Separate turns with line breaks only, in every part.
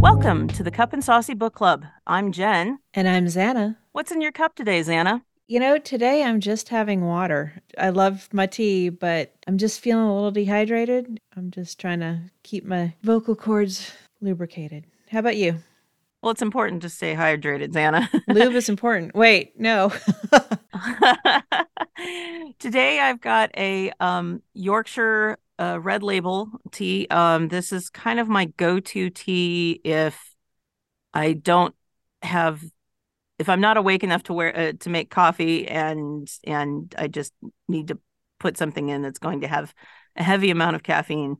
Welcome to the Cup and Saucy Book Club. I'm Jen.
And I'm Zanna.
What's in your cup today, Zanna?
You know, today I'm just having water. I love my tea, but I'm just feeling a little dehydrated. I'm just trying to keep my vocal cords lubricated. How about you?
Well, it's important to stay hydrated, Zanna.
Lube is important. Wait, no.
Today I've got a um, Yorkshire uh, red label tea. Um, this is kind of my go-to tea if I don't have, if I'm not awake enough to wear uh, to make coffee, and and I just need to put something in that's going to have a heavy amount of caffeine,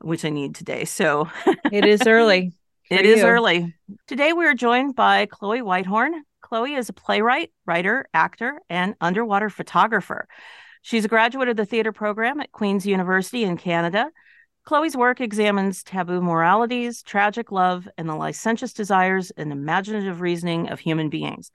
which I need today. So
it is early.
It is early. Today we are joined by Chloe Whitehorn. Chloe is a playwright, writer, actor, and underwater photographer. She's a graduate of the theater program at Queen's University in Canada. Chloe's work examines taboo moralities, tragic love, and the licentious desires and imaginative reasoning of human beings.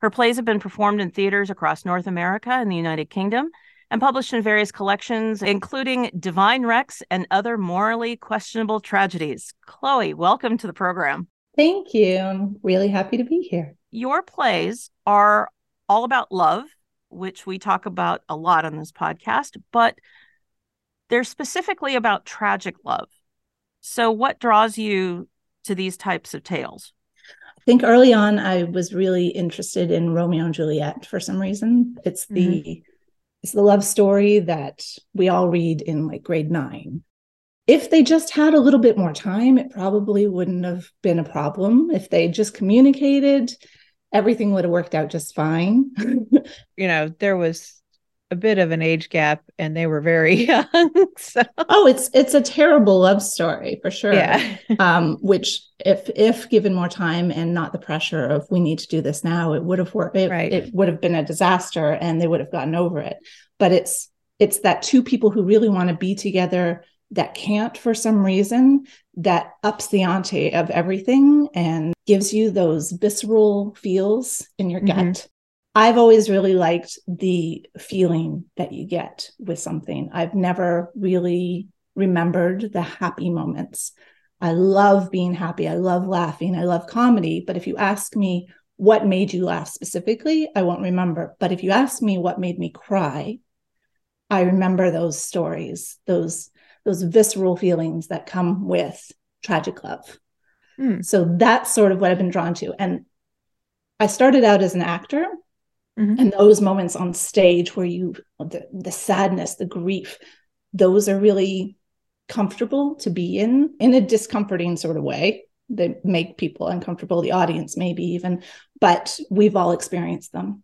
Her plays have been performed in theaters across North America and the United Kingdom and published in various collections, including Divine Rex and Other Morally Questionable Tragedies. Chloe, welcome to the program.
Thank you. I'm really happy to be here.
Your plays are all about love which we talk about a lot on this podcast, but they're specifically about tragic love. So, what draws you to these types of tales?
I think early on, I was really interested in Romeo and Juliet for some reason. It's the mm-hmm. it's the love story that we all read in like grade nine. If they just had a little bit more time, it probably wouldn't have been a problem. If they just communicated everything would have worked out just fine.
you know, there was a bit of an age gap and they were very young. So
Oh, it's it's a terrible love story for sure. Yeah. um, which if if given more time and not the pressure of we need to do this now, it would have worked it, right. it would have been a disaster and they would have gotten over it. But it's it's that two people who really want to be together that can't for some reason that ups the ante of everything and gives you those visceral feels in your mm-hmm. gut. I've always really liked the feeling that you get with something. I've never really remembered the happy moments. I love being happy. I love laughing. I love comedy. But if you ask me what made you laugh specifically, I won't remember. But if you ask me what made me cry, I remember those stories, those those visceral feelings that come with tragic love. Mm. So that's sort of what I've been drawn to. And I started out as an actor, mm-hmm. and those moments on stage where you, the, the sadness, the grief, those are really comfortable to be in, in a discomforting sort of way. They make people uncomfortable, the audience maybe even, but we've all experienced them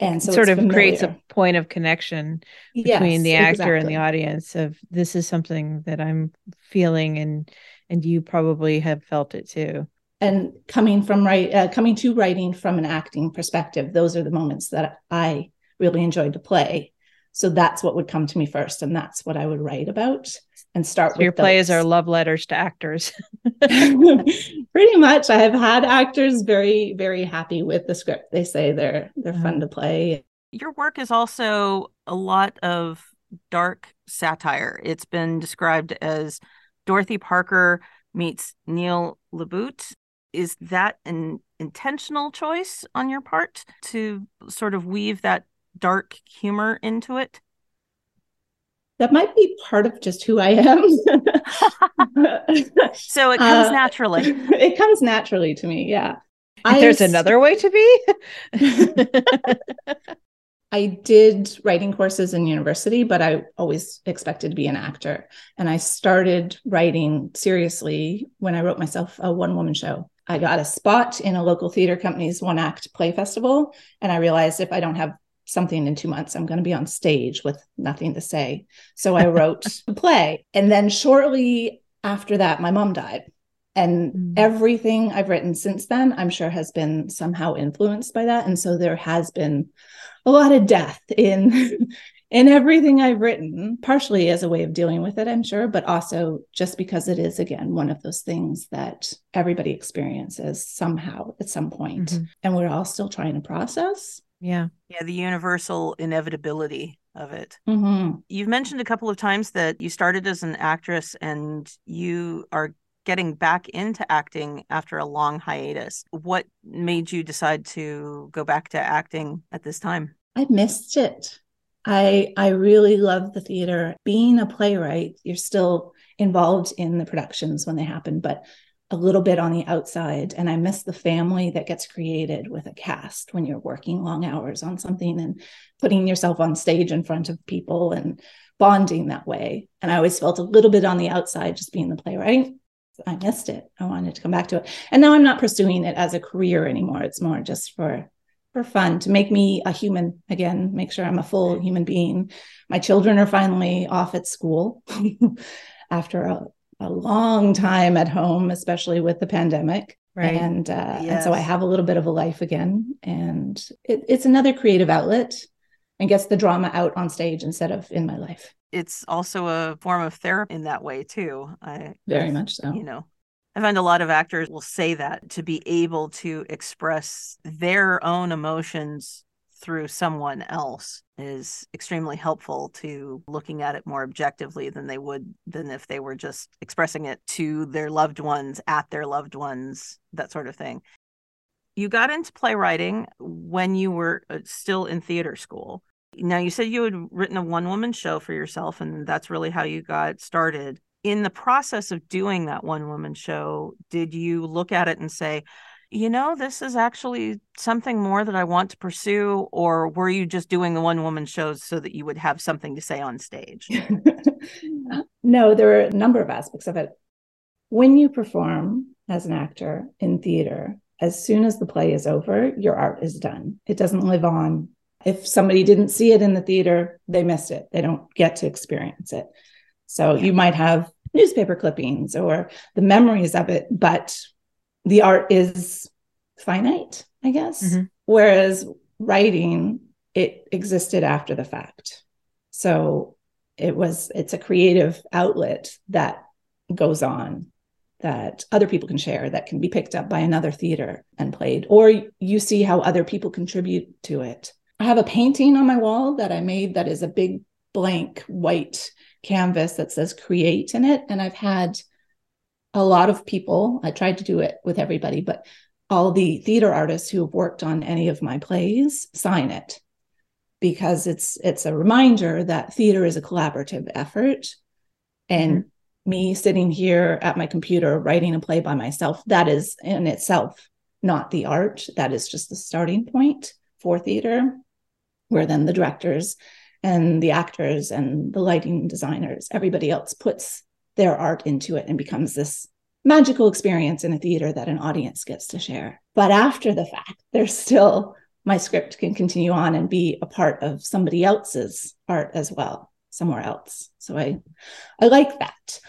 and so it sort of familiar. creates a point of connection between yes, the actor exactly. and the audience of this is something that i'm feeling and and you probably have felt it too
and coming from right uh, coming to writing from an acting perspective those are the moments that i really enjoyed to play so that's what would come to me first and that's what i would write about and start
so your those. plays are love letters to actors.
Pretty much. I have had actors very very happy with the script. They say they're they're fun uh-huh. to play.
Your work is also a lot of dark satire. It's been described as dorothy parker meets neil LaBute. Is that an intentional choice on your part to sort of weave that dark humor into it
that might be part of just who I am.
so it comes uh, naturally.
It comes naturally to me. Yeah.
There's another way to be.
I did writing courses in university, but I always expected to be an actor. And I started writing seriously when I wrote myself a one woman show. I got a spot in a local theater company's one act play festival. And I realized if I don't have something in two months. I'm going to be on stage with nothing to say. So I wrote the play. And then shortly after that, my mom died. And mm. everything I've written since then, I'm sure, has been somehow influenced by that. And so there has been a lot of death in in everything I've written, partially as a way of dealing with it, I'm sure, but also just because it is again one of those things that everybody experiences somehow at some point. Mm-hmm. and we're all still trying to process.
Yeah.
Yeah. The universal inevitability of it. Mm-hmm. You've mentioned a couple of times that you started as an actress and you are getting back into acting after a long hiatus. What made you decide to go back to acting at this time?
I missed it. I I really love the theater. Being a playwright, you're still involved in the productions when they happen, but a little bit on the outside. And I miss the family that gets created with a cast when you're working long hours on something and putting yourself on stage in front of people and bonding that way. And I always felt a little bit on the outside just being the playwright. I missed it. I wanted to come back to it. And now I'm not pursuing it as a career anymore. It's more just for for fun to make me a human again, make sure I'm a full human being. My children are finally off at school after a, a long time at home, especially with the pandemic. Right. And uh, yes. and so I have a little bit of a life again, and it, it's another creative outlet, and gets the drama out on stage instead of in my life.
It's also a form of therapy in that way too. I
very much so.
You know, I find a lot of actors will say that to be able to express their own emotions through someone else is extremely helpful to looking at it more objectively than they would than if they were just expressing it to their loved ones at their loved ones that sort of thing. You got into playwriting when you were uh, still in theater school. Now you said you had written a one woman show for yourself and that's really how you got started. In the process of doing that one woman show did you look at it and say you know, this is actually something more that I want to pursue? Or were you just doing the one woman shows so that you would have something to say on stage?
no, there are a number of aspects of it. When you perform as an actor in theater, as soon as the play is over, your art is done. It doesn't live on. If somebody didn't see it in the theater, they missed it. They don't get to experience it. So you might have newspaper clippings or the memories of it, but the art is finite, I guess. Mm-hmm. Whereas writing, it existed after the fact. So it was, it's a creative outlet that goes on that other people can share that can be picked up by another theater and played or you see how other people contribute to it i have a painting on my wall that i made that is a big blank white canvas that says create in it and i've had a lot of people, I tried to do it with everybody, but all the theater artists who have worked on any of my plays sign it. Because it's it's a reminder that theater is a collaborative effort. And mm-hmm. me sitting here at my computer writing a play by myself that is in itself not the art. That is just the starting point for theater where then the directors and the actors and the lighting designers everybody else puts their art into it and becomes this magical experience in a theater that an audience gets to share. But after the fact, there's still my script can continue on and be a part of somebody else's art as well, somewhere else. So I I like that.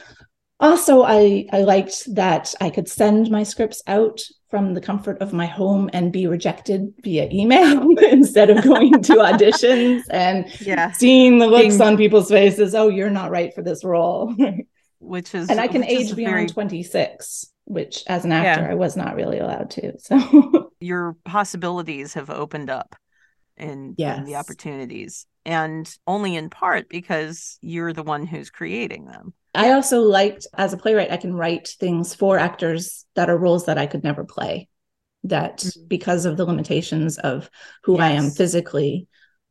Also, I, I liked that I could send my scripts out from the comfort of my home and be rejected via email instead of going to auditions and yeah. seeing the looks Being... on people's faces. Oh, you're not right for this role.
which is
and I can age beyond very... 26, which as an actor yeah. I was not really allowed to. So
your possibilities have opened up in, yes. in the opportunities, and only in part because you're the one who's creating them.
I also liked as a playwright, I can write things for actors that are roles that I could never play. That mm-hmm. because of the limitations of who yes. I am physically,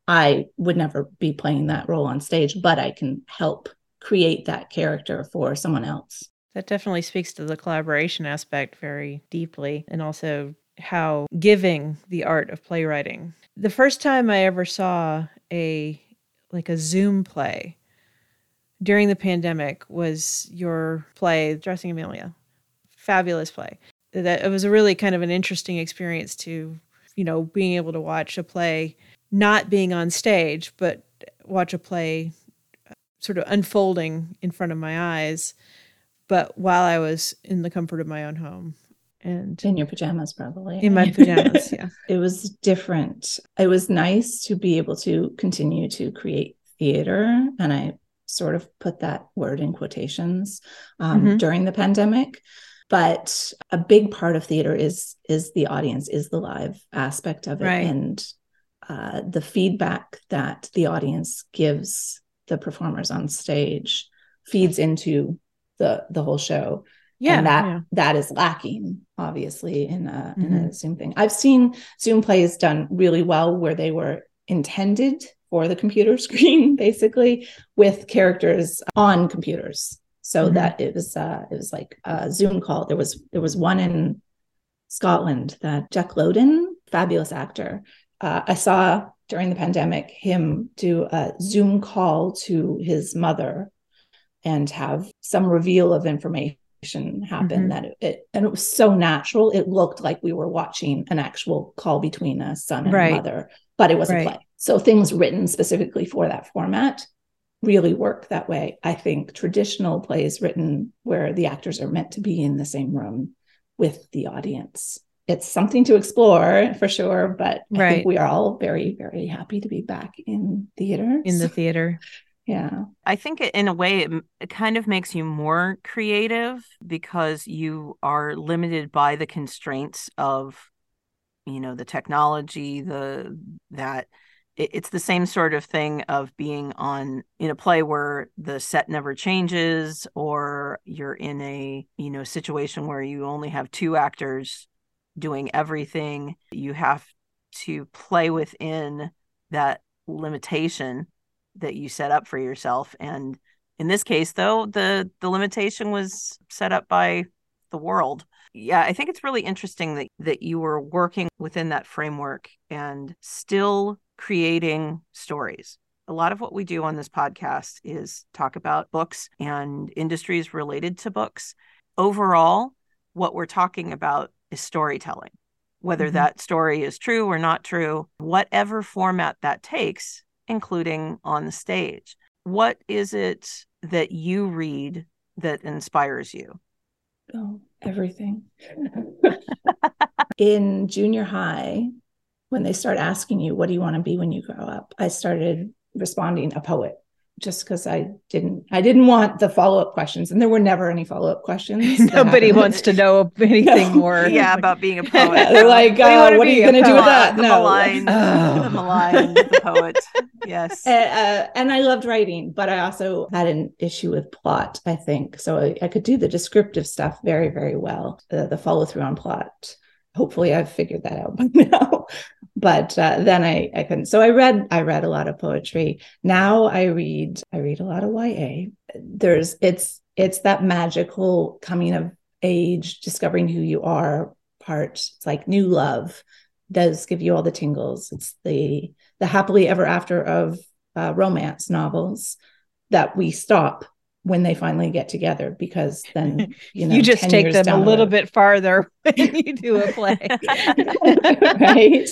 I would never be playing that role on stage, but I can help create that character for someone else.
That definitely speaks to the collaboration aspect very deeply and also how giving the art of playwriting. The first time I ever saw a like a Zoom play during the pandemic was your play Dressing Amelia. Fabulous play. That it was a really kind of an interesting experience to, you know, being able to watch a play not being on stage, but watch a play sort of unfolding in front of my eyes, but while I was in the comfort of my own home. And
in your pajamas, probably.
In my pajamas, yeah.
It was different. It was nice to be able to continue to create theater. And I sort of put that word in quotations um, mm-hmm. during the pandemic but a big part of theater is is the audience is the live aspect of it right. and uh, the feedback that the audience gives the performers on stage feeds into the the whole show Yeah, and that yeah. that is lacking obviously in a mm-hmm. in a mm-hmm. Zoom thing. I've seen Zoom plays done really well where they were intended for the computer screen, basically, with characters on computers. So mm-hmm. that it was uh, it was like a Zoom call. There was there was one in Scotland that Jack Lowden, fabulous actor. Uh, I saw during the pandemic him do a Zoom call to his mother and have some reveal of information happen mm-hmm. that it, it, and it was so natural it looked like we were watching an actual call between a son and right. mother but it was right. a play so things written specifically for that format really work that way i think traditional plays written where the actors are meant to be in the same room with the audience it's something to explore for sure but right. i think we are all very very happy to be back in theater
in the theater
yeah.
I think in a way it, it, kind of makes you more creative because you are limited by the constraints of you know the technology the that it, it's the same sort of thing of being on in a play where the set never changes or you're in a you know situation where you only have two actors doing everything you have to play within that limitation that you set up for yourself. And in this case though the the limitation was set up by the world. Yeah i think it's really interesting that that you were working within that framework and still creating stories. A lot of what we do on this podcast is talk about books and industries related to books. Overall what we're talking about is storytelling whether mm-hmm. that story is true or not true whatever format that takes including on the stage. What is it that you read that inspires you?
Oh, everything. In junior high, when they start asking you, what do you want to be when you grow up? I started responding a poet just because I didn't I didn't want the follow-up questions and there were never any follow-up questions.
Nobody wants to know anything no. more.
Yeah, about being a poet. Yeah,
they're like, uh, what are you going to do with that?
The no. malign, oh. the malign, the poet. Yes.
And, uh, and, I loved writing, but I also had an issue with plot, I think. So I, I could do the descriptive stuff very, very well. The, the follow-through on plot. Hopefully I've figured that out by now but uh, then I, I couldn't. So I read I read a lot of poetry. Now I read I read a lot of YA. There's it's it's that magical coming of age, discovering who you are part. It's like new love does give you all the tingles. It's the the happily ever after of uh, romance novels that we stop when they finally get together because then you know
you just take them a little bit farther when you do a play
right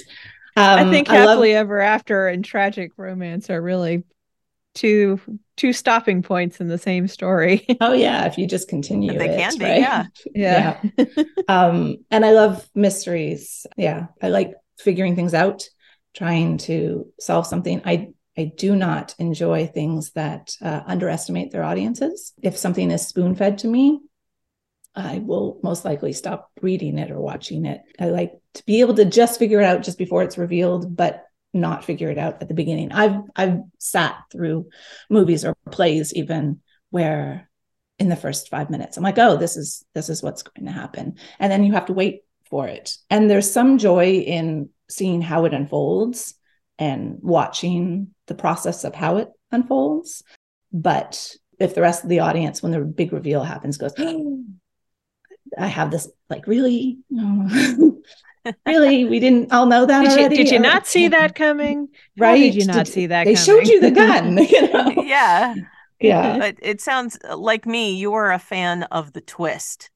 um, I think happily love... ever after and tragic romance are really two two stopping points in the same story.
oh yeah, if you just continue,
they
it,
can be. Right? Yeah,
yeah.
yeah. um, and I love mysteries. Yeah, I like figuring things out, trying to solve something. I I do not enjoy things that uh, underestimate their audiences. If something is spoon fed to me, I will most likely stop reading it or watching it. I like to be able to just figure it out just before it's revealed, but not figure it out at the beginning. I've I've sat through movies or plays even where in the first 5 minutes I'm like, "Oh, this is this is what's going to happen." And then you have to wait for it. And there's some joy in seeing how it unfolds and watching the process of how it unfolds. But if the rest of the audience, when the big reveal happens, goes, oh, I have this like really, really, we didn't all know that
did
already.
You, did you not see that coming?
Right?
How did you not did, see that?
They
coming?
showed you the gun. You know?
yeah,
yeah.
But it sounds uh, like me. You are a fan of the twist.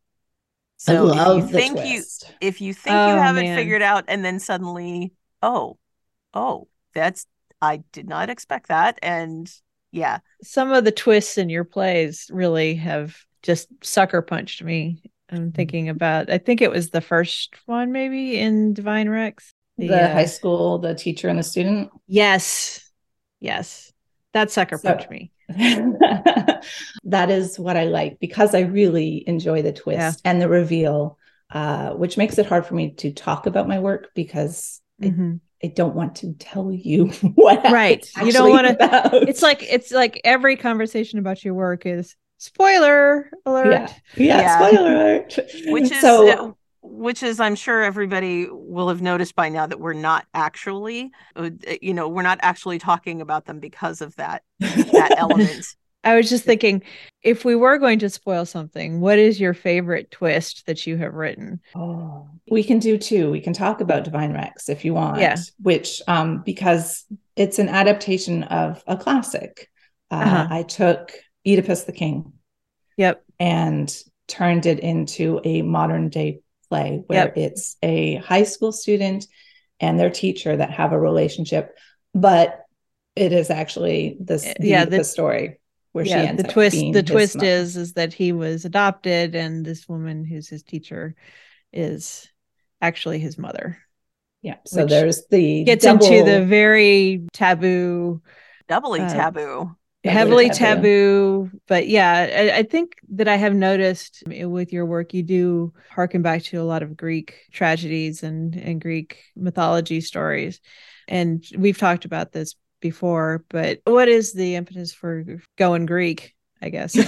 So I love
if you think
twist.
you if you think oh, you have man. it figured out, and then suddenly, oh, oh, that's I did not expect that, and yeah,
some of the twists in your plays really have just sucker punched me I'm thinking about. I think it was the first one, maybe in Divine Rex.
The, the uh, high school, the teacher and the student.
Yes, yes, that sucker so, punched me.
that is what I like because I really enjoy the twist yeah. and the reveal, uh, which makes it hard for me to talk about my work because mm-hmm. I, I, don't want to tell you what.
Right, you don't want to. It's like it's like every conversation about your work is spoiler alert.
Yeah, yeah, yeah. spoiler alert.
Which is so, uh, which is i'm sure everybody will have noticed by now that we're not actually uh, you know we're not actually talking about them because of that that element
i was just thinking if we were going to spoil something what is your favorite twist that you have written
oh we can do two we can talk about divine rex if you want
yeah
which um because it's an adaptation of a classic uh, uh-huh. i took oedipus the king
yep
and turned it into a modern day play where yep. it's a high school student and their teacher that have a relationship, but it is actually this the, yeah the, the story where yeah, she ends
the twist the twist mother. is is that he was adopted and this woman who's his teacher is actually his mother
yeah so there's the
gets double... into the very taboo
doubly uh, taboo
heavily taboo. taboo. But yeah, I, I, think that I have noticed with your work, you do harken back to a lot of Greek tragedies and, and Greek mythology stories. And we've talked about this before, but what is the impetus for going Greek, I guess?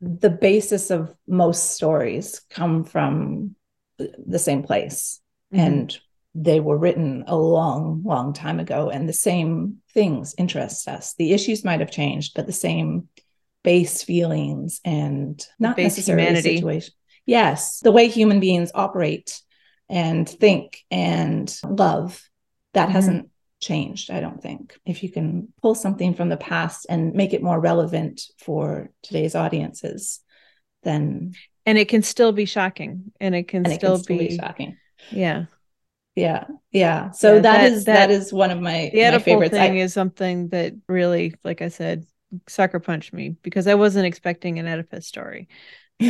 the basis of most stories come from the same place. Mm-hmm. And they were written a long, long time ago, and the same things interest us. The issues might have changed, but the same base feelings and not base necessarily humanity. situation. Yes, the way human beings operate and think and love that mm-hmm. hasn't changed. I don't think. If you can pull something from the past and make it more relevant for today's audiences, then
and it can still be shocking, and it can,
and
still,
it can still
be,
be shocking.
Yeah
yeah yeah so yeah, that, that is that, that is one of my
the
my favorites
thing I, is something that really like i said sucker punched me because i wasn't expecting an oedipus story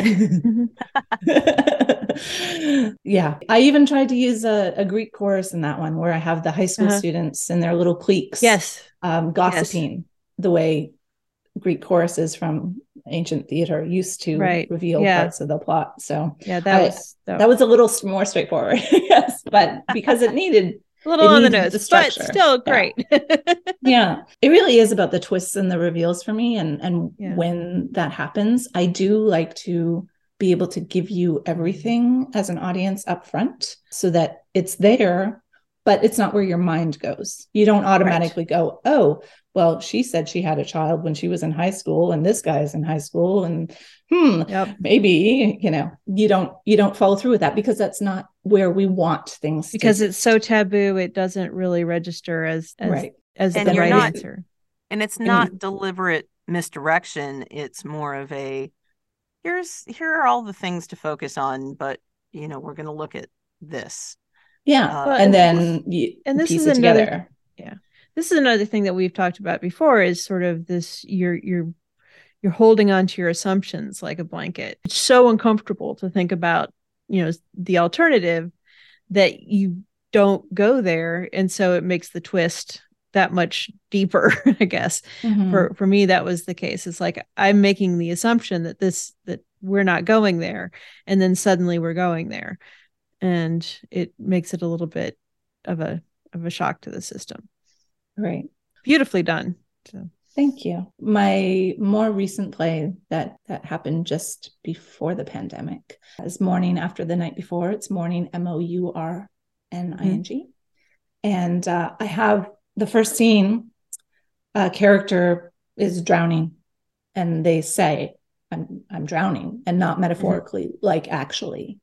yeah i even tried to use a, a, greek chorus in that one where i have the high school uh-huh. students and their little cliques
yes
um, gossiping yes. the way Greek choruses from ancient theater used to
right.
reveal yeah. parts of the plot. So
yeah, that I, was
that, that was a little more straightforward. yes, but because it needed
a little on the nose, the but still great.
Yeah. yeah. it really is about the twists and the reveals for me, and and yeah. when that happens, I do like to be able to give you everything as an audience up front so that it's there but it's not where your mind goes. You don't automatically right. go, oh, well, she said she had a child when she was in high school, and this guy's in high school, and hmm, yep. maybe you know, you don't you don't follow through with that because that's not where we want things.
Because to- it's so taboo, it doesn't really register as as, right. as and the right not, answer.
And it's not and deliberate misdirection. It's more of a here's here are all the things to focus on, but you know, we're going to look at this
yeah. Uh, and, and, then you and this is another, together.
Yeah. This is another thing that we've talked about before is sort of this you're you're you're holding on to your assumptions like a blanket. It's so uncomfortable to think about, you know, the alternative that you don't go there. And so it makes the twist that much deeper, I guess. Mm-hmm. For for me, that was the case. It's like I'm making the assumption that this that we're not going there. And then suddenly we're going there and it makes it a little bit of a of a shock to the system.
Right.
Beautifully done. So
thank you. My more recent play that that happened just before the pandemic is morning after the night before. It's morning m-o-u-r-n-i-n-g mm-hmm. and uh, i have the first scene a character is drowning and they say i'm i'm drowning and not metaphorically mm-hmm. like actually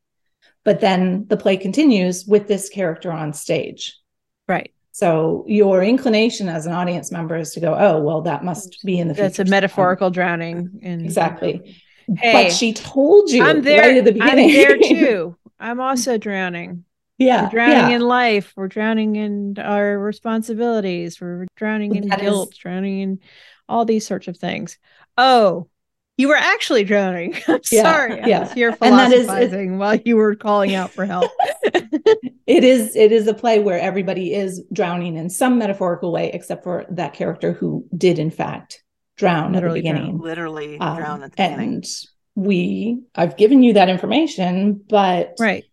but then the play continues with this character on stage.
Right.
So your inclination as an audience member is to go, oh, well, that must be in the
future. That's a metaphorical drowning.
In, exactly. Hey, but she told you
I'm there,
right at the beginning.
I'm there too. I'm also drowning.
Yeah.
We're drowning
yeah.
in life. We're drowning in our responsibilities. We're drowning in that guilt, is... drowning in all these sorts of things. Oh, you were actually drowning. I'm yeah, sorry. Yeah. I was here philosophizing while you were calling out for help.
it is it is a play where everybody is drowning in some metaphorical way, except for that character who did in fact drown Literally at the beginning.
Drown. Literally um, drown at the
and
beginning.
we I've given you that information, but
right.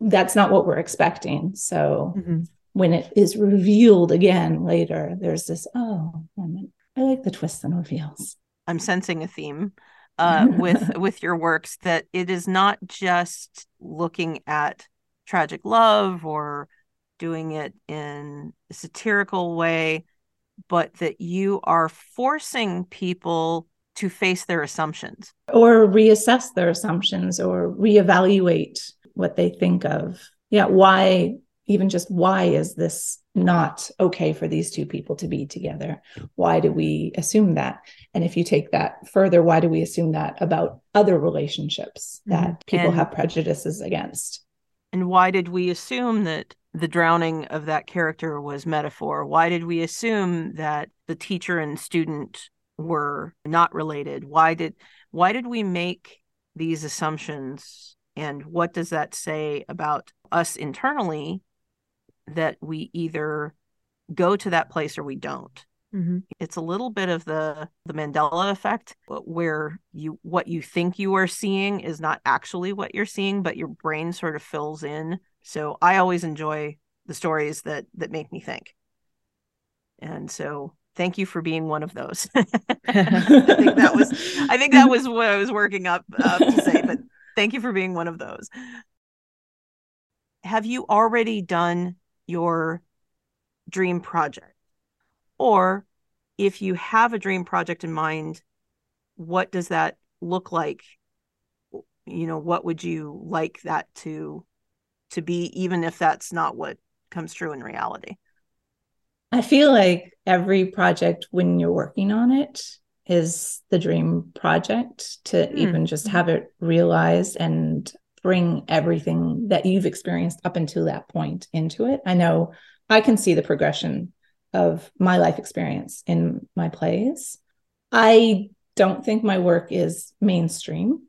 that's not what we're expecting. So mm-hmm. when it is revealed again later, there's this, oh, I like the twists and reveals.
I'm sensing a theme uh, with with your works that it is not just looking at tragic love or doing it in a satirical way, but that you are forcing people to face their assumptions
or reassess their assumptions or reevaluate what they think of. Yeah, why even just why is this not okay for these two people to be together? Why do we assume that? And if you take that further, why do we assume that about other relationships that mm-hmm. people and, have prejudices against?
And why did we assume that the drowning of that character was metaphor? Why did we assume that the teacher and student were not related? Why did why did we make these assumptions and what does that say about us internally that we either go to that place or we don't. Mm-hmm. It's a little bit of the the Mandela effect, where you what you think you are seeing is not actually what you're seeing, but your brain sort of fills in. So I always enjoy the stories that that make me think, and so thank you for being one of those. I think that was I think that was what I was working up uh, to say, but thank you for being one of those. Have you already done your dream project. Or if you have a dream project in mind, what does that look like? You know, what would you like that to to be even if that's not what comes true in reality?
I feel like every project when you're working on it is the dream project to mm. even just have it realized and bring everything that you've experienced up until that point into it. I know I can see the progression of my life experience in my plays. I don't think my work is mainstream.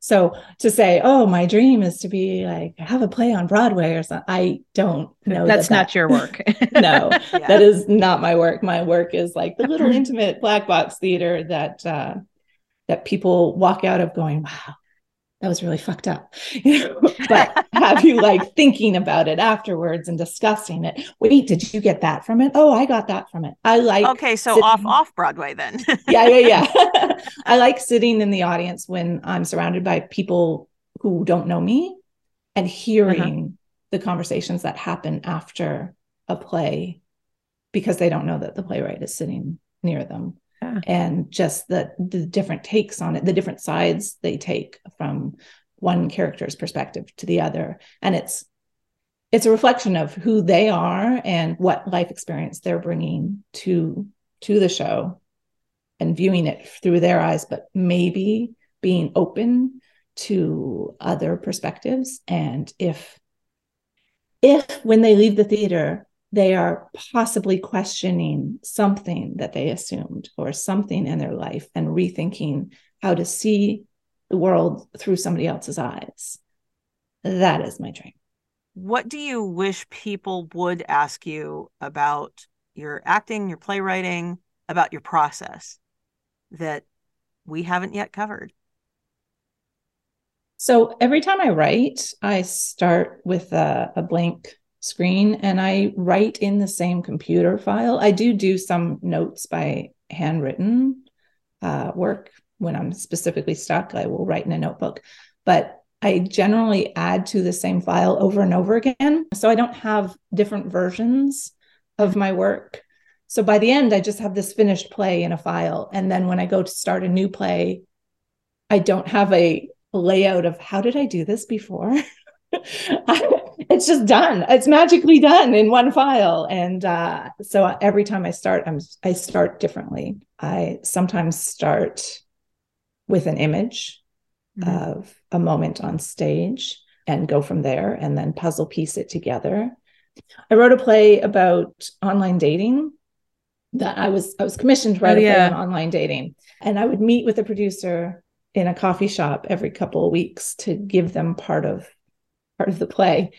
So to say, oh, my dream is to be like have a play on Broadway or something, I don't know.
That's that not that, your work.
no, yeah. that is not my work. My work is like the little intimate black box theater that uh, that people walk out of going, wow, that was really fucked up. You know but have you like thinking about it afterwards and discussing it? Wait did you get that from it? Oh i got that from it. I like
okay so sitting... off off broadway then.
Yeah yeah yeah. I like sitting in the audience when i'm surrounded by people who don't know me and hearing uh-huh. the conversations that happen after a play because they don't know that the playwright is sitting near them yeah. and just the the different takes on it the different sides they take from one character's perspective to the other and it's it's a reflection of who they are and what life experience they're bringing to to the show and viewing it through their eyes but maybe being open to other perspectives and if if when they leave the theater they are possibly questioning something that they assumed or something in their life and rethinking how to see the world through somebody else's eyes. That is my dream.
What do you wish people would ask you about your acting, your playwriting, about your process that we haven't yet covered?
So every time I write, I start with a, a blank screen and I write in the same computer file. I do do some notes by handwritten uh, work when I'm specifically stuck. I will write in a notebook, but I generally add to the same file over and over again. So I don't have different versions of my work. So by the end, I just have this finished play in a file. And then when I go to start a new play, I don't have a layout of how did I do this before? it's just done. It's magically done in one file. And uh, so every time I start, I'm I start differently. I sometimes start with an image mm-hmm. of a moment on stage and go from there, and then puzzle piece it together. I wrote a play about online dating that I was I was commissioned to write oh, yeah. a play on online dating, and I would meet with a producer in a coffee shop every couple of weeks to give them part of part of the play.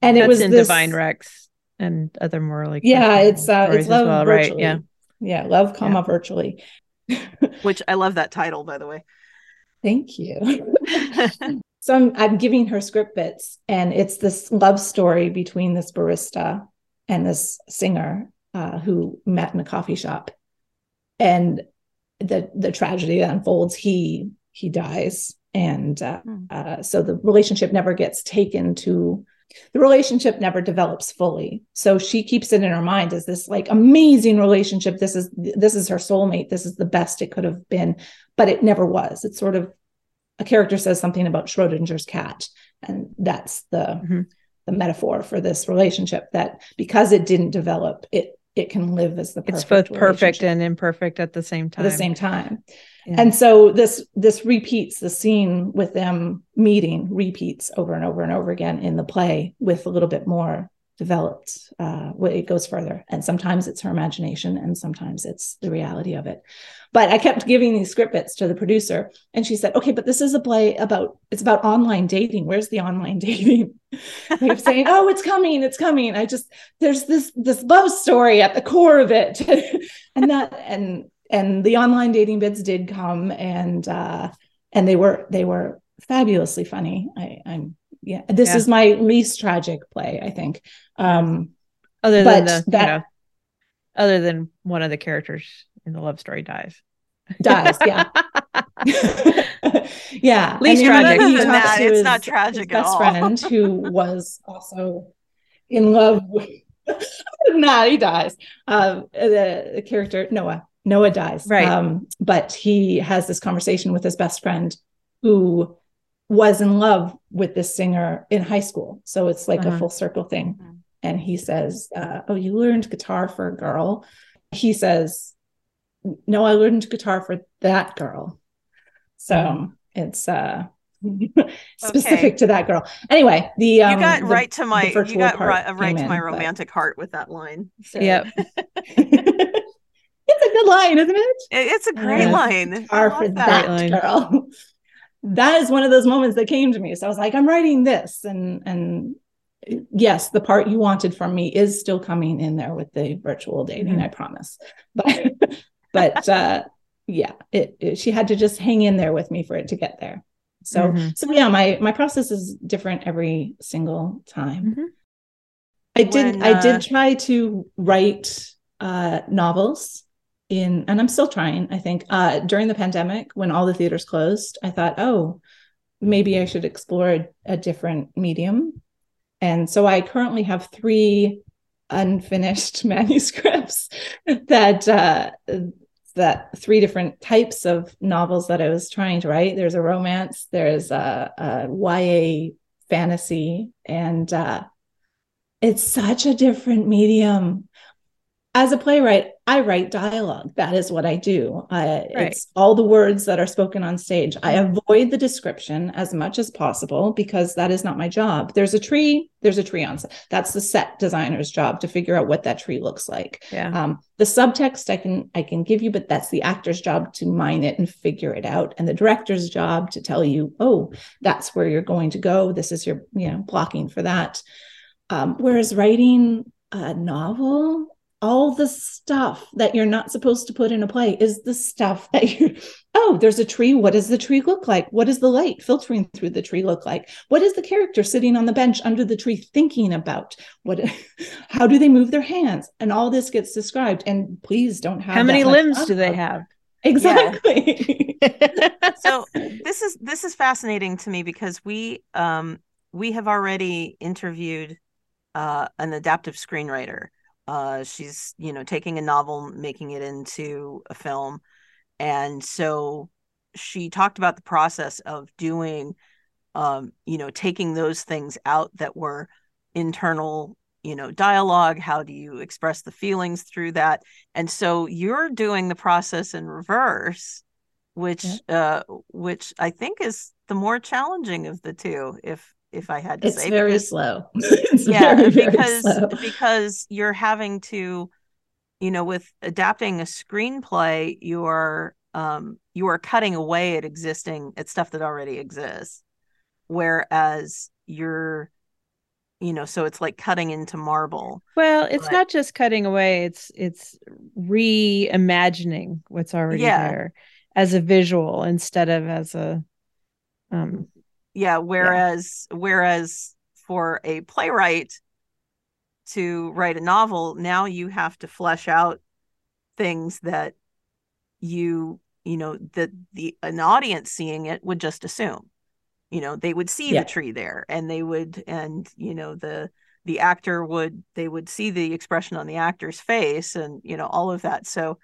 And That's it was in this, Divine Rex and other more like
yeah, it's uh, it's love well, virtually. right? Yeah, yeah, love comma yeah. virtually.
Which I love that title, by the way.
Thank you. so I'm I'm giving her script bits, and it's this love story between this barista and this singer uh, who met in a coffee shop, and the the tragedy that unfolds he he dies and uh, mm. uh, so the relationship never gets taken to the relationship never develops fully. So she keeps it in her mind as this like amazing relationship. This is this is her soulmate. This is the best it could have been but it never was. It's sort of a character says something about schrodinger's cat and that's the mm-hmm. the metaphor for this relationship that because it didn't develop it it can live as the
it's both perfect and imperfect at the same time
at the same time. Yeah. and so this this repeats the scene with them meeting repeats over and over and over again in the play with a little bit more developed uh, it goes further. And sometimes it's her imagination and sometimes it's the reality of it. But i kept giving these script bits to the producer and she said okay but this is a play about it's about online dating. Where's the online dating? They kept saying oh it's coming it's coming. I just there's this this love story at the core of it. And that and and the online dating bits did come and uh and they were they were fabulously funny. I i'm yeah this yeah. is my least tragic play i think. Um
other than the, that, you know, other than one of the characters in the love story dies.
Dies yeah. Yeah
least tragic than that. it's not tragic
best
all.
friend who was also in love with nah he dies. Um the, the character noah. Noah dies.
Right.
Um but he has this conversation with his best friend who was in love with this singer in high school. So it's like uh-huh. a full circle thing. Mm-hmm. And he says, uh, Oh, you learned guitar for a girl. He says, No, I learned guitar for that girl. So mm-hmm. it's uh specific okay. to that girl. Anyway, the
um, you got the, right to my you got right, right to in, my romantic but... heart with that line.
So. Yep.
it's a good line, isn't it?
It's a great uh, line.
Guitar for that, that girl that is one of those moments that came to me. So I was like, I'm writing this. And and yes, the part you wanted from me is still coming in there with the virtual dating, mm-hmm. I promise. But but uh yeah, it, it, she had to just hang in there with me for it to get there. So mm-hmm. so yeah, my my process is different every single time. Mm-hmm. I did when, uh... I did try to write uh novels in and i'm still trying i think uh, during the pandemic when all the theaters closed i thought oh maybe i should explore a, different medium. And so i currently have three unfinished manuscripts that uh, that three different types of novels that i was trying to write. There's a romance there's a, a ya fantasy and uh, it's such a different medium. As a playwright, I write dialogue. That is what I do. right. It's all the words that are spoken on stage. I avoid the description as much as possible because that is not my job. There's a tree. There's a tree on set. That's the set designer's job to figure out what that tree looks like.
Yeah.
Um, the subtext I can I can give you, but that's the actor's job to mine it and figure it out, and the director's job to tell you, oh, that's where you're going to go. This is your you know blocking for that. Um, whereas writing a novel all the stuff that you're not supposed to put in a play is the stuff that you oh there's a tree. What does the tree look like? What does the light filtering through the tree look like? What is the character sitting on the bench under the tree thinking about? What how do they move their hands? And all this gets described and please don't have
how many limbs do they have?
Exactly.
Yeah. so this is this is fascinating to me because we um we have already interviewed uh, an adaptive screenwriter uh, she's you know taking a novel, making it into a film, and so she talked about the process of doing, um, you know, taking those things out that were internal you know dialogue. How do you express the feelings through that? And so you're doing the process in reverse which yeah. uh which i think is the more challenging of the two if if I had to say,
it's
say.
Very
because,
slow. it's
yeah, very, very because slow. because you're having to, you know, with adapting a screenplay, you are um you are cutting away at existing at stuff that already exists. Whereas you're you know so it's like cutting into marble
well it's but, not just cutting away it's it's reimagining what's already yeah. there as a visual instead of as a um
yeah whereas yeah. whereas for a playwright to write a novel now you have to flesh out things that you you know that the an audience seeing it would just assume you know they would see yeah. the tree there and they would and you know the the actor would they would see the expression on the actor's face and you know all of that so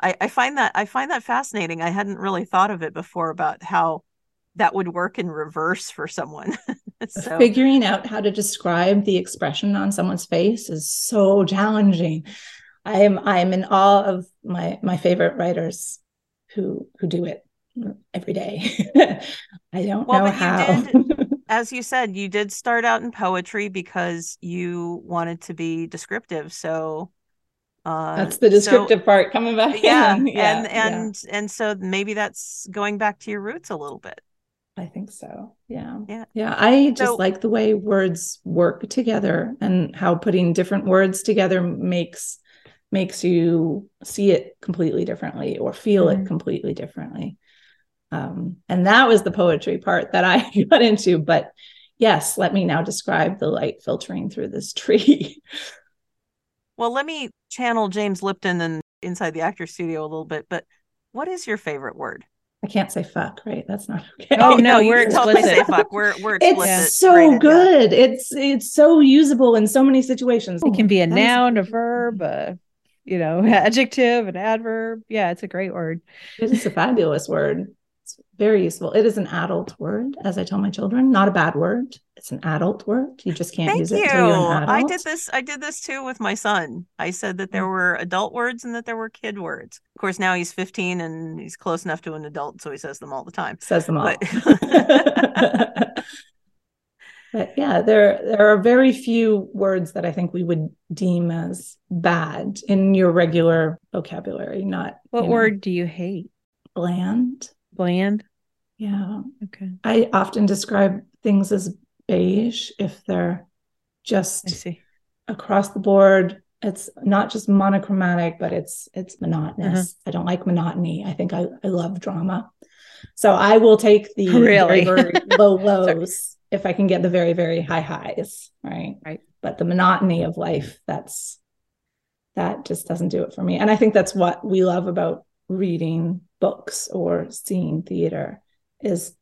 I, I find that i find that fascinating i hadn't really thought of it before about how that would work in reverse for someone.
So. figuring out how to describe the expression on someone's face is so challenging. I am i am in awe of my my favorite writers who who do it every day. I don't well, know how.
did, as you said you did start out in poetry because you wanted to be descriptive. So
uh, that's the descriptive so, part coming back
yeah, yeah and and yeah. and so maybe that's going back to your roots a little bit
I think so. Yeah. Yeah. Yeah. I just so, like the way words work together and how putting different words together makes makes you see it completely differently or feel mm-hmm. it completely differently. Um, and that was the poetry part that I got into. But yes, let me now describe the light filtering through this tree.
well, let me channel James Lipton and inside the actor studio a little bit. But what is your favorite word?
I can't say fuck, right? That's not okay.
Oh no, we're explicit. say fuck. We're we're explicit.
It's so rated, good. Yeah. It's it's so usable in so many situations.
It can be a noun, a verb, a you know, adjective, an adverb. Yeah, it's a great word.
It is a fabulous word. It's very useful. It is an adult word, as I tell my children, not a bad word. It's an adult word. You just can't
Thank
use
you.
it until you're an adult.
I did this. I did this too with my son. I said that there were adult words and that there were kid words. Of course, now he's 15 and he's close enough to an adult, so he says them all the time.
Says them all. But, but yeah, there there are very few words that I think we would deem as bad in your regular vocabulary. Not
what word know, do you hate?
Bland.
Bland.
Yeah.
Okay.
I often describe things as beige if they're just across the board. It's not just monochromatic, but it's it's monotonous. Uh-huh. I don't like monotony. I think I, I love drama. So I will take the really? very, very low lows if I can get the very, very high highs. Right.
Right.
But the monotony of life, that's that just doesn't do it for me. And I think that's what we love about reading books or seeing theater is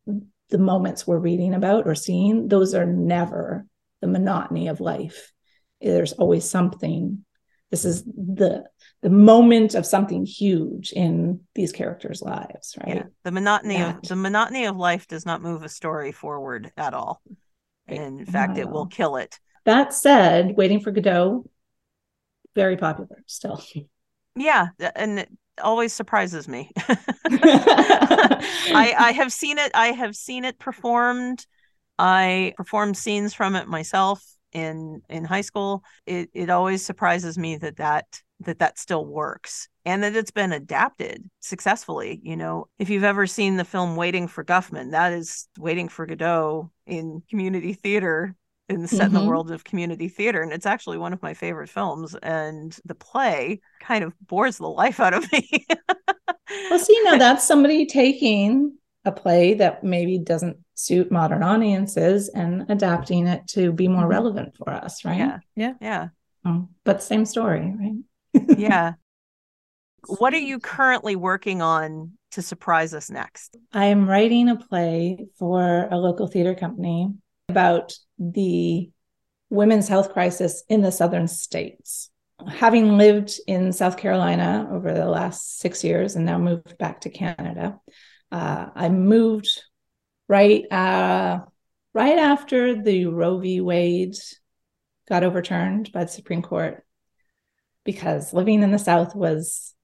the moments we're reading about or seeing those are never the monotony of life there's always something this is the the moment of something huge in these characters lives right yeah.
the monotony that. of the monotony of life does not move a story forward at all right. in fact it will kill it
that said waiting for godot very popular still
yeah and always surprises me. I, I have seen it. I have seen it performed. I performed scenes from it myself in in high school. It it always surprises me that that that that still works and that it's been adapted successfully. You know, if you've ever seen the film Waiting for Guffman, that is Waiting for Godot in community theater in set mm-hmm. in the mm-hmm. world of community theater and it's actually one of my favorite films and the play kind of bores the life out of me
well see now that's somebody taking a play that maybe doesn't suit modern audiences and adapting it to be more mm-hmm. relevant for us right
yeah yeah yeah
oh, but same story right
yeah what are you currently working on to surprise us next
i am writing a play for a local theater company about the women's health crisis in the southern states. Having lived in South Carolina over the last six years and now moved back to Canada, uh, I moved right uh, right after the Roe v. Wade got overturned by the Supreme Court, because living in the South was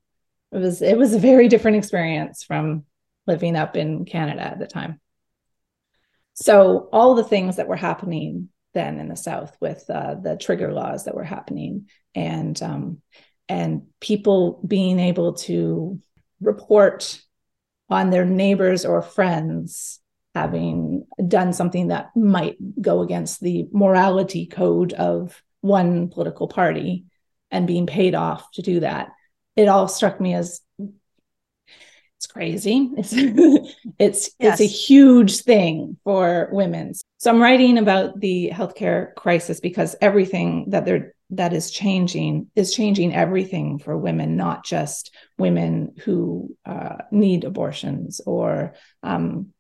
it was it was a very different experience from living up in Canada at the time. So all the things that were happening then in the South with uh, the trigger laws that were happening and um, and people being able to report on their neighbors or friends having done something that might go against the morality code of one political party and being paid off to do that it all struck me as it's crazy. It's it's yes. it's a huge thing for women. So I'm writing about the healthcare crisis because everything that they're that is changing is changing everything for women, not just women who uh, need abortions or um,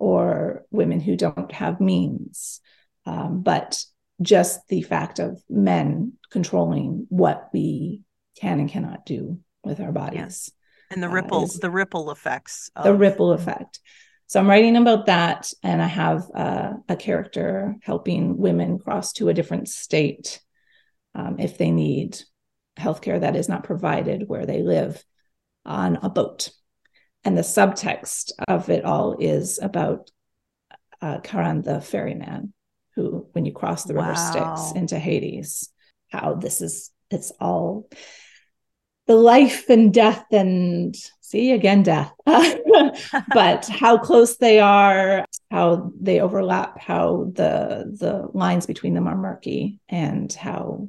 or women who don't have means, um, but just the fact of men controlling what we can and cannot do with our bodies. Yes.
And the ripples, uh, the ripple effects.
Of- the ripple effect. So I'm writing about that, and I have uh, a character helping women cross to a different state um, if they need healthcare that is not provided where they live on a boat. And the subtext of it all is about uh, Charon the ferryman, who, when you cross the wow. river Styx into Hades, how this is, it's all the life and death and see again death. But how close they are how they overlap how the the lines between them are murky and how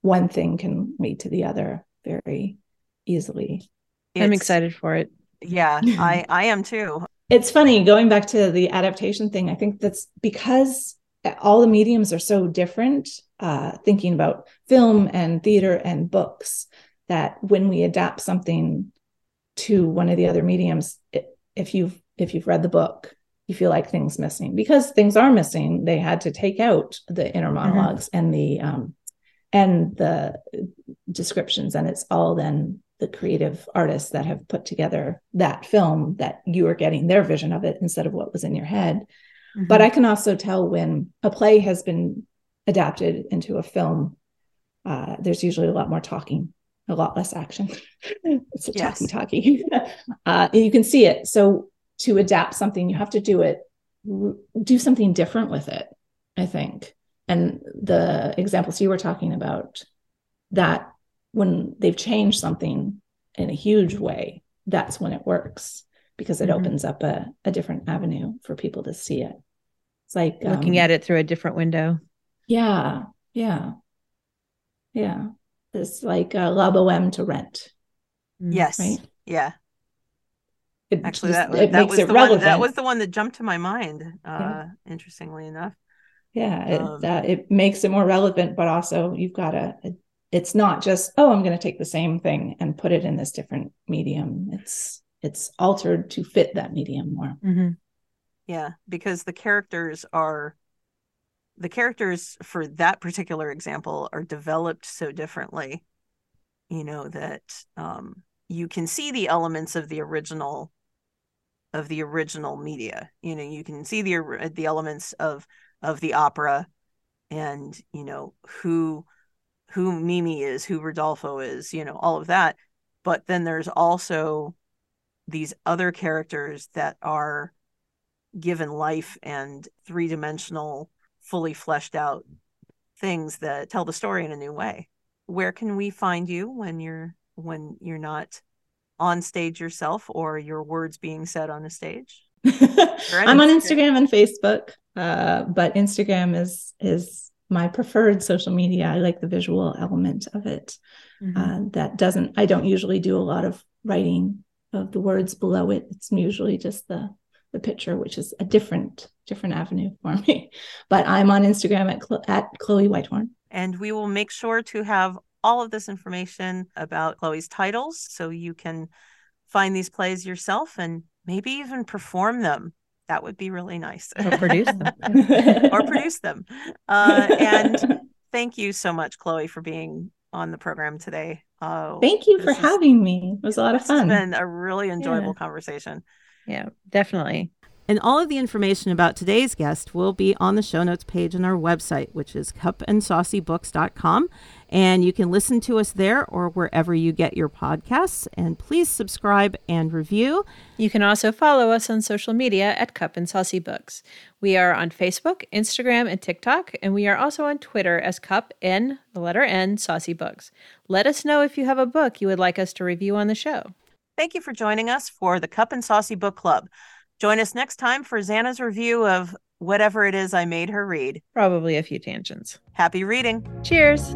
one thing can lead to the other very easily.
It's, i'm excited for it.
Yeah i i am too.
It's funny going back to the adaptation thing i think that's because all the mediums are so different uh, thinking about film and theater and books that when we adapt something to one of the other mediums if you've if you've read the book you feel like things missing because things are missing they had to take out the inner monologs mm-hmm. and the um and the descriptions and it's all then the creative artists that have put together that film that you are getting their vision of it instead of what was in your head mm-hmm. but i can also tell when a play has been adapted into a film uh, there's usually a lot more talking a lot less action. it's a yes. talky talky. uh, you can see it. So to adapt something, you have to do it, do something different with it, I think. And the examples you were talking about, that when they've changed something in a huge way, that's when it works because it mm-hmm. opens up a, a different avenue for people to see it. It's like
looking um, at it through a different window.
Yeah. Yeah. Yeah. It's like a La Boheme to rent.
Mm, yes. Right? Yeah. It Actually, just, that, that was the relevant. one that was the one that jumped to my mind. Uh, yeah. Interestingly enough.
Yeah, it, um, uh, it makes it more relevant, but also you've got to. It's not just oh, I'm going to take the same thing and put it in this different medium. It's it's altered to fit that medium more.
Mm-hmm. Yeah, because the characters are the characters for that particular example are developed so differently you know that um, you can see the elements of the original of the original media. You know you can see the the elements of of the opera and you know who who mimi is who rodolfo is you know all of that. But then there's also these other characters that are given life and three-dimensional fully fleshed out things that tell the story in a new way. Where can we find you when you're when you're not on stage yourself or your words being said on a stage?
I'm on Instagram and Facebook, uh, but Instagram is is my preferred social media. I like the visual element of it. Mm-hmm. Uh, that doesn't. I don't usually do a lot of writing of the words below it. It's usually just the the picture, which is a different different avenue for me. But I'm on Instagram at at Chloe Whitehorn,
and we will make sure to have all of this information about Chloe's titles, so you can find these plays yourself and maybe even perform them. That would be really nice.
Or produce them.
or produce them. Uh, and thank you so much, Chloe, for being on the program today.
Uh, Thank you for having me. It was a lot of fun.
It's been a really enjoyable yeah. conversation.
Yeah, definitely.
And all of the information about today's guest will be on the show notes page on our website, which is cupandsaucybooks.com. And you can listen to us there or wherever you get your podcasts. And please subscribe and review.
You can also follow us on social media at Cup and Saucy Books. We are on Facebook, Instagram, and TikTok, and we are also on Twitter as Cup N, the letter N, Saucy Books. Let us know if you have a book you would like us to review on the show.
Thank you for joining us for the Cup and Saucy Book Club. Join us next time for Zanna's review of whatever it is I made her read.
Probably a few tangents.
Happy reading.
Cheers.